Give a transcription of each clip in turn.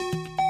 Música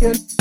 Get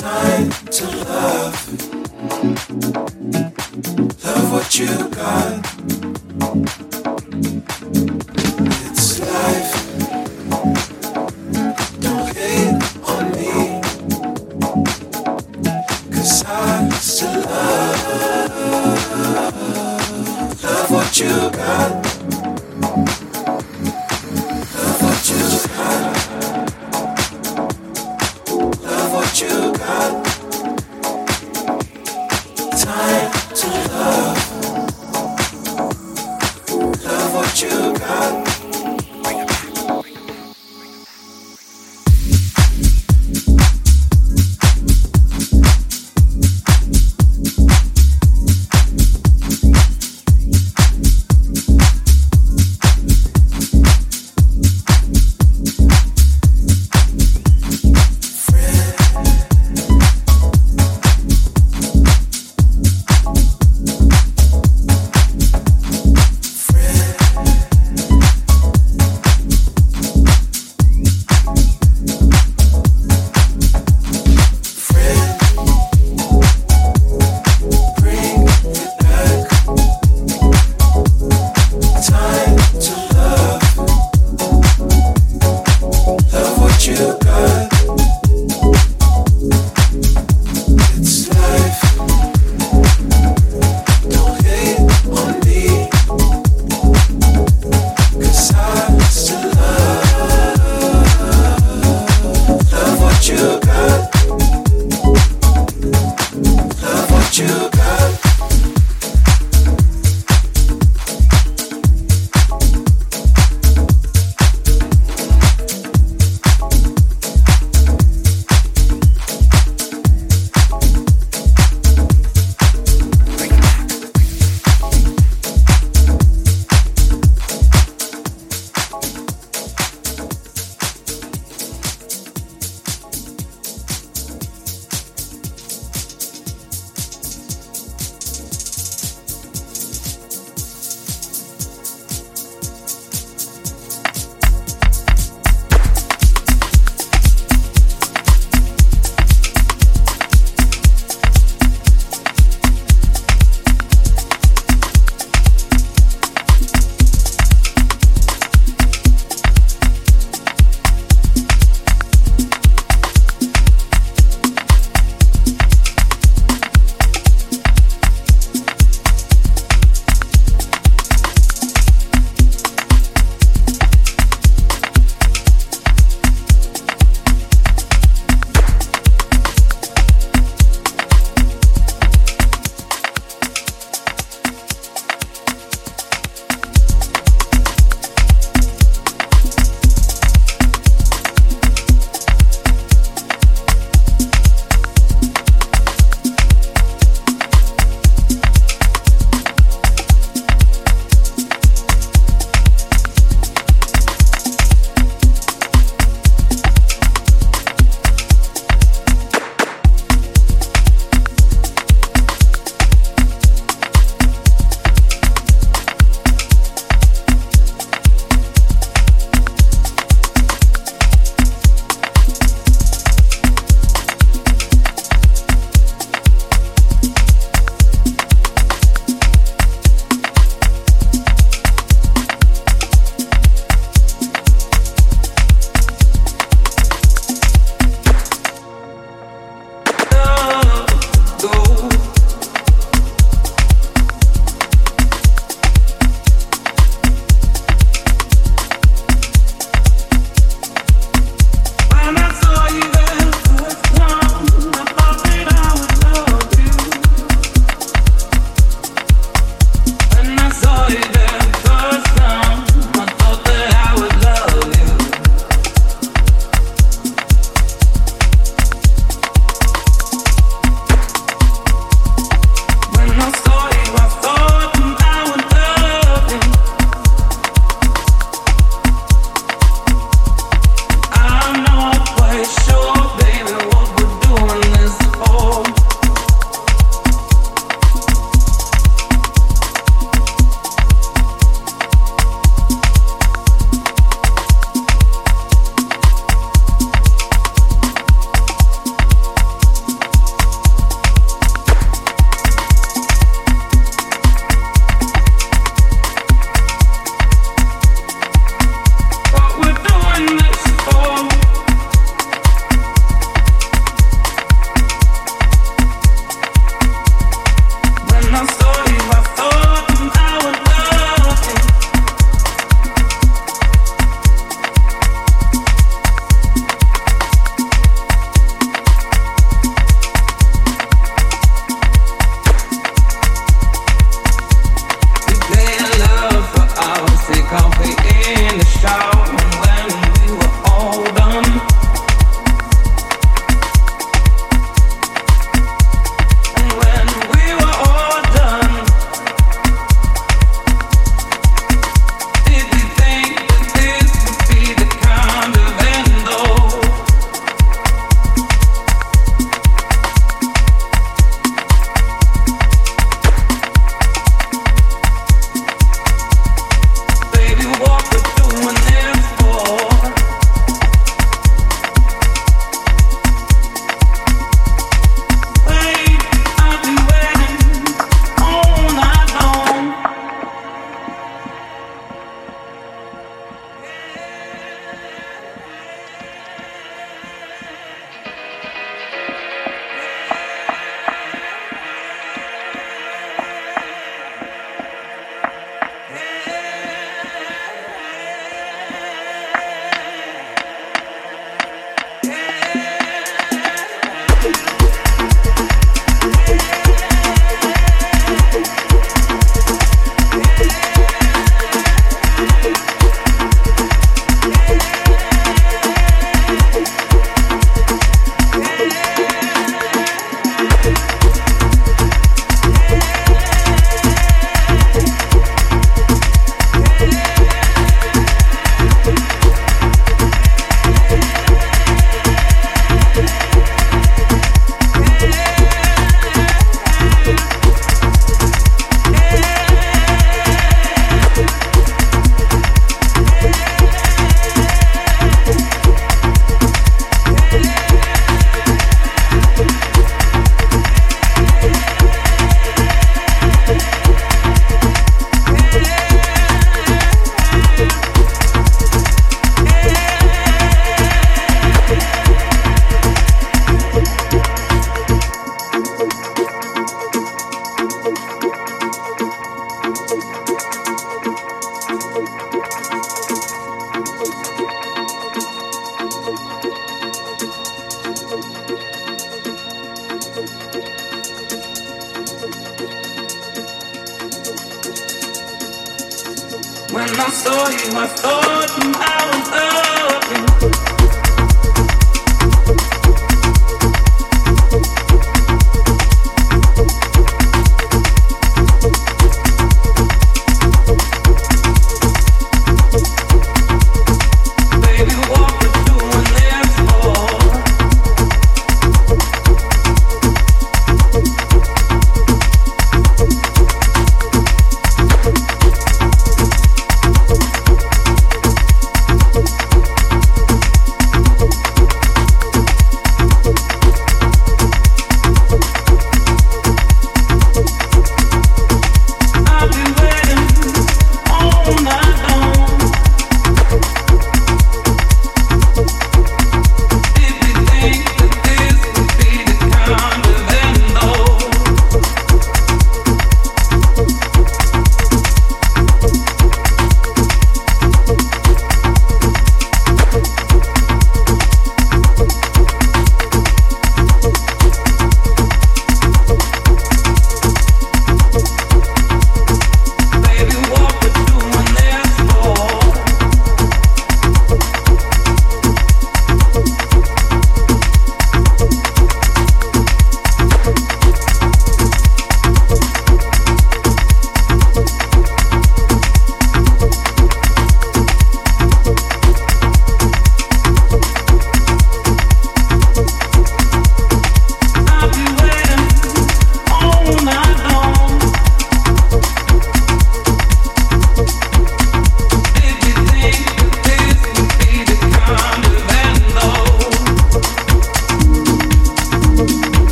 time.